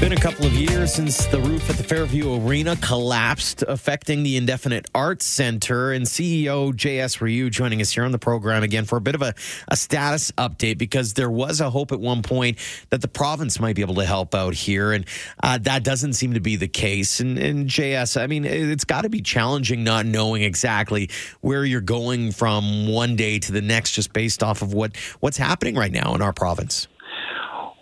Been a couple of years since the roof at the Fairview Arena collapsed, affecting the Indefinite Arts Center. And CEO JS Ryu joining us here on the program again for a bit of a, a status update because there was a hope at one point that the province might be able to help out here. And uh, that doesn't seem to be the case. And, and JS, I mean, it's got to be challenging not knowing exactly where you're going from one day to the next just based off of what, what's happening right now in our province.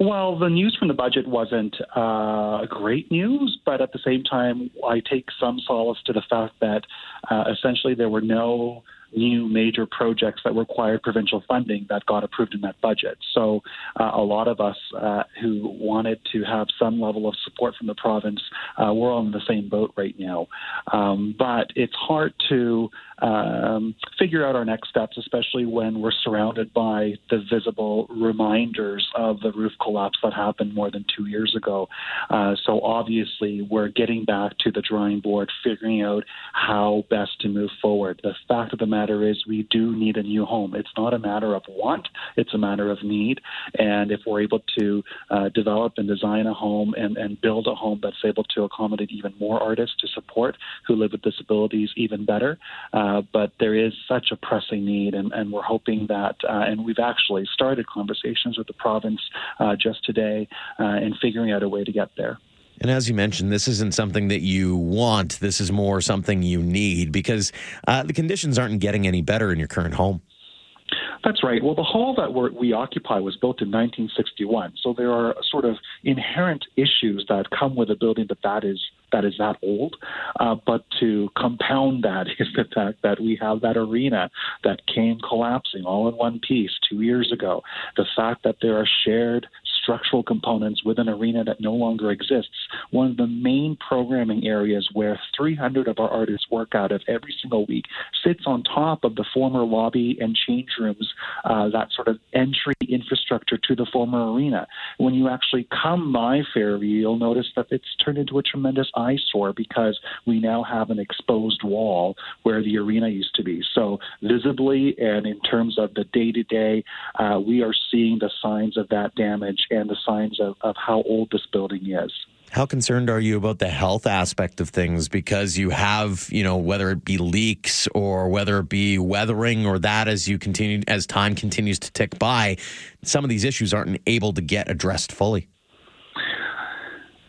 Well, the news from the budget wasn't uh, great news, but at the same time, I take some solace to the fact that uh, essentially there were no new major projects that required provincial funding that got approved in that budget. So uh, a lot of us uh, who wanted to have some level of support from the province, uh, we're on the same boat right now. Um, but it's hard to um, figure out our next steps, especially when we're surrounded by the visible reminders of the roof collapse that happened more than two years ago. Uh, so obviously, we're getting back to the drawing board, figuring out how best to move forward. The fact of the matter is, we do need a new home. It's not a matter of want; it's a matter of need. And if we're able to uh, develop and design a home and, and build a home that's able to accommodate even more artists to support who live with disabilities, even better. Uh, uh, but there is such a pressing need, and, and we're hoping that, uh, and we've actually started conversations with the province uh, just today in figuring out a way to get there. And as you mentioned, this isn't something that you want. This is more something you need because uh, the conditions aren't getting any better in your current home. That's right. Well, the hall that we occupy was built in 1961, so there are sort of inherent issues that come with a building that that is that is that old. Uh, but to compound that is the fact that we have that arena that came collapsing all in one piece two years ago. The fact that there are shared structural components with an arena that no longer exists. One of the main programming areas where 300 of our artists work out of every single week sits on top of the former lobby and change rooms, uh, that sort of entry infrastructure to the former arena. When you actually come by Fairview, you'll notice that it's turned into a tremendous eyesore because we now have an exposed wall where the arena used to be. So, visibly and in terms of the day to day, we are seeing the signs of that damage and the signs of, of how old this building is. How concerned are you about the health aspect of things? Because you have, you know, whether it be leaks or whether it be weathering or that as you continue, as time continues to tick by, some of these issues aren't able to get addressed fully.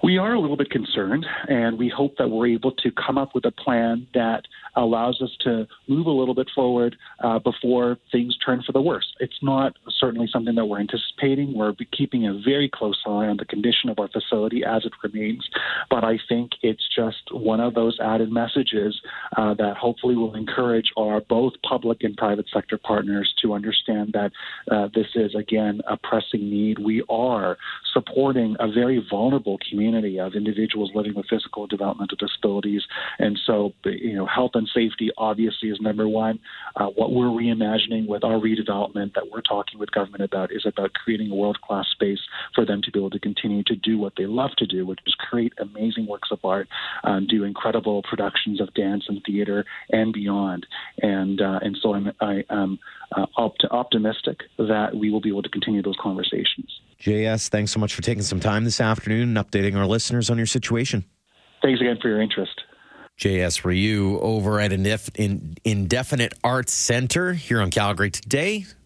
We are a little bit concerned, and we hope that we're able to come up with a plan that allows us to move a little bit forward uh, before things turn for the worse. It's not certainly something that we're anticipating. We're keeping a very close eye on the condition of our facility as it remains, but I think it's just one of those added messages uh, that hopefully will encourage our both public and private sector partners to understand that uh, this is, again, a pressing need. We are supporting a very vulnerable community community of individuals living with physical developmental disabilities. And so, you know, health and safety obviously is number one. Uh, what we're reimagining with our redevelopment that we're talking with government about is about creating a world class space for them to be able to continue to do what they love to do, which is create amazing works of art, um, do incredible productions of dance and theater and beyond. And uh, and so I'm I am uh, opt- optimistic that we will be able to continue those conversations. JS, thanks so much for taking some time this afternoon and updating our listeners on your situation. Thanks again for your interest. JS Ryu over at Indefinite Arts Center here on Calgary today.